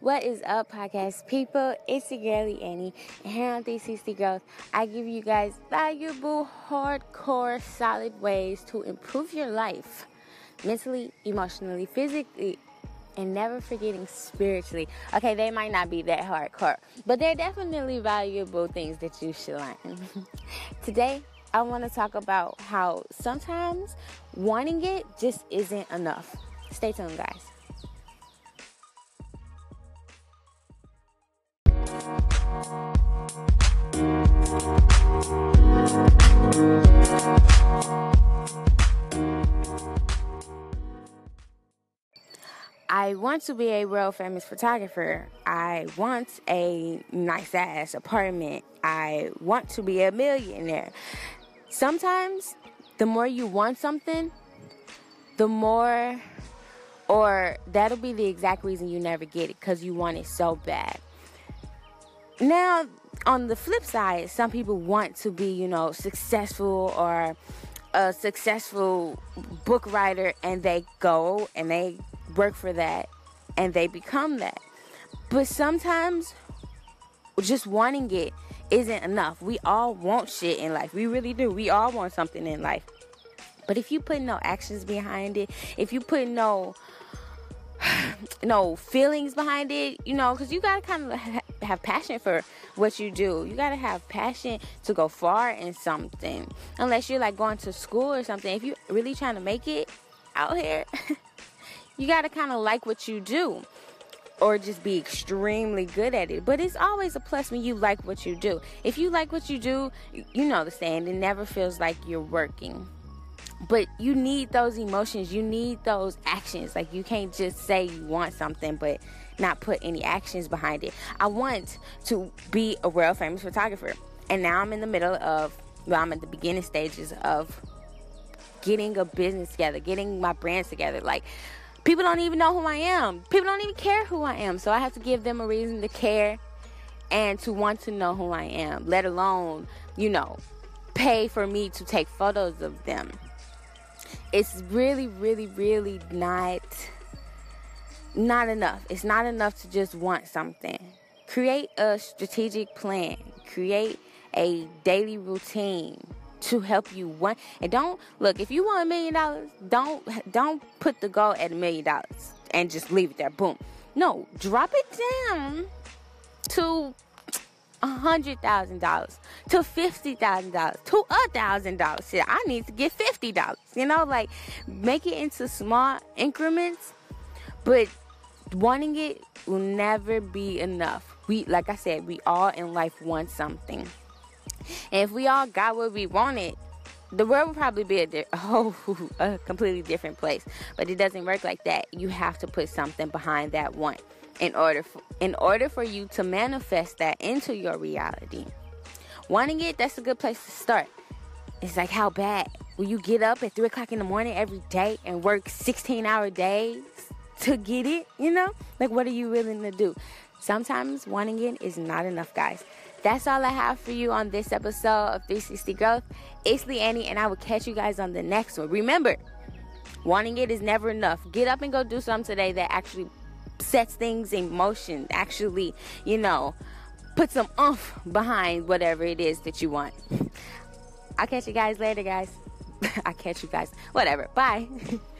What is up, podcast people? It's your girlie Annie, and here on 360 Growth, I give you guys valuable, hardcore, solid ways to improve your life mentally, emotionally, physically, and never forgetting spiritually. Okay, they might not be that hardcore, but they're definitely valuable things that you should learn. Today, I want to talk about how sometimes wanting it just isn't enough. Stay tuned, guys. I want to be a world famous photographer. I want a nice ass apartment. I want to be a millionaire. Sometimes the more you want something, the more, or that'll be the exact reason you never get it because you want it so bad. Now, on the flip side, some people want to be, you know, successful or a successful book writer and they go and they work for that and they become that. But sometimes just wanting it isn't enough. We all want shit in life. We really do. We all want something in life. But if you put no actions behind it, if you put no no feelings behind it, you know, because you gotta kind of ha- have passion for what you do. You gotta have passion to go far in something. Unless you're like going to school or something. If you're really trying to make it out here, you gotta kind of like what you do or just be extremely good at it. But it's always a plus when you like what you do. If you like what you do, you know the saying, it never feels like you're working. But you need those emotions, you need those actions. Like you can't just say you want something but not put any actions behind it. I want to be a world famous photographer. And now I'm in the middle of well, I'm at the beginning stages of getting a business together, getting my brands together. Like people don't even know who I am. People don't even care who I am. So I have to give them a reason to care and to want to know who I am, let alone, you know, pay for me to take photos of them. It's really, really, really not not enough. It's not enough to just want something. Create a strategic plan. Create a daily routine to help you want and don't look if you want a million dollars don't don't put the goal at a million dollars and just leave it there. Boom. No drop it down to a hundred thousand dollars to fifty thousand dollars to a thousand dollars. I need to get fifty dollars you know like make it into small increments but wanting it will never be enough. We like i said we all in life want something and if we all got what we wanted, the world would probably be a, di- oh, a completely different place. But it doesn't work like that. You have to put something behind that want in order for, in order for you to manifest that into your reality. Wanting it, that's a good place to start. It's like how bad will you get up at three o'clock in the morning every day and work 16 hour days to get it? You know, like what are you willing to do? Sometimes wanting it is not enough, guys. That's all I have for you on this episode of 360 Growth. It's Annie, and I will catch you guys on the next one. Remember, wanting it is never enough. Get up and go do something today that actually sets things in motion, actually, you know, put some oomph behind whatever it is that you want. I'll catch you guys later, guys. I'll catch you guys. Whatever. Bye.